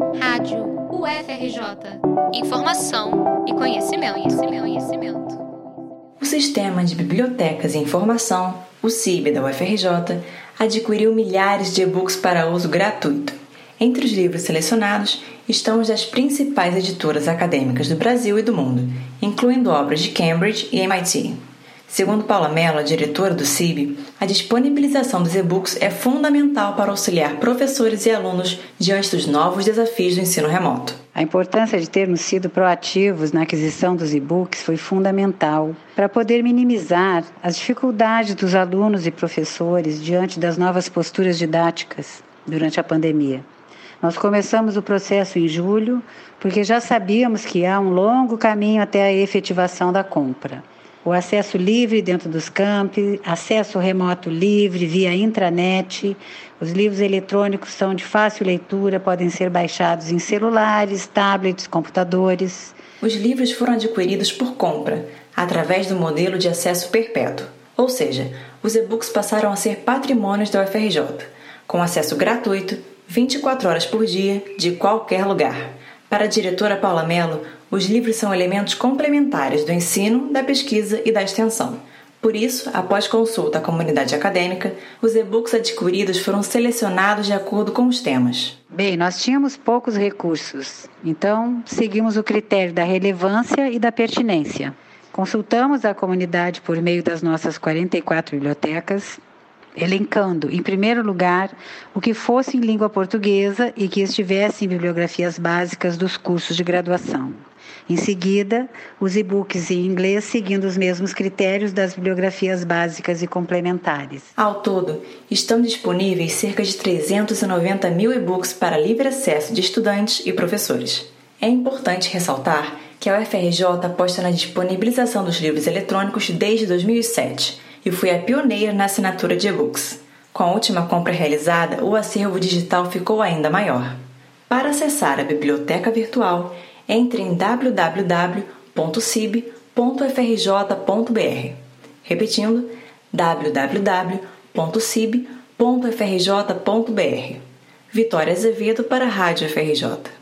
Rádio UFRJ. Informação e conhecimento, conhecimento, conhecimento. O Sistema de Bibliotecas e Informação, o CIB da UFRJ, adquiriu milhares de e-books para uso gratuito. Entre os livros selecionados estão os das principais editoras acadêmicas do Brasil e do mundo, incluindo obras de Cambridge e MIT. Segundo Paula Mello, diretora do CIB, a disponibilização dos e-books é fundamental para auxiliar professores e alunos diante dos novos desafios do ensino remoto. A importância de termos sido proativos na aquisição dos e-books foi fundamental para poder minimizar as dificuldades dos alunos e professores diante das novas posturas didáticas durante a pandemia. Nós começamos o processo em julho, porque já sabíamos que há um longo caminho até a efetivação da compra o acesso livre dentro dos campi, acesso remoto livre via intranet. Os livros eletrônicos são de fácil leitura, podem ser baixados em celulares, tablets, computadores. Os livros foram adquiridos por compra, através do modelo de acesso perpétuo, ou seja, os e-books passaram a ser patrimônios da UFRJ, com acesso gratuito, 24 horas por dia, de qualquer lugar. Para a diretora Paula Mello, os livros são elementos complementares do ensino, da pesquisa e da extensão. Por isso, após consulta à comunidade acadêmica, os e-books adquiridos foram selecionados de acordo com os temas. Bem, nós tínhamos poucos recursos, então seguimos o critério da relevância e da pertinência. Consultamos a comunidade por meio das nossas 44 bibliotecas elencando, em primeiro lugar, o que fosse em língua portuguesa e que estivesse em bibliografias básicas dos cursos de graduação. Em seguida, os e-books em inglês, seguindo os mesmos critérios das bibliografias básicas e complementares. Ao todo, estão disponíveis cerca de 390 mil e-books para livre acesso de estudantes e professores. É importante ressaltar que a UFRJ aposta na disponibilização dos livros eletrônicos desde 2007 e foi a pioneira na assinatura de e-books. Com a última compra realizada, o acervo digital ficou ainda maior. Para acessar a biblioteca virtual, entre em www.cib.frj.br. Repetindo, www.cib.frj.br. Vitória Azevedo para a Rádio FRJ.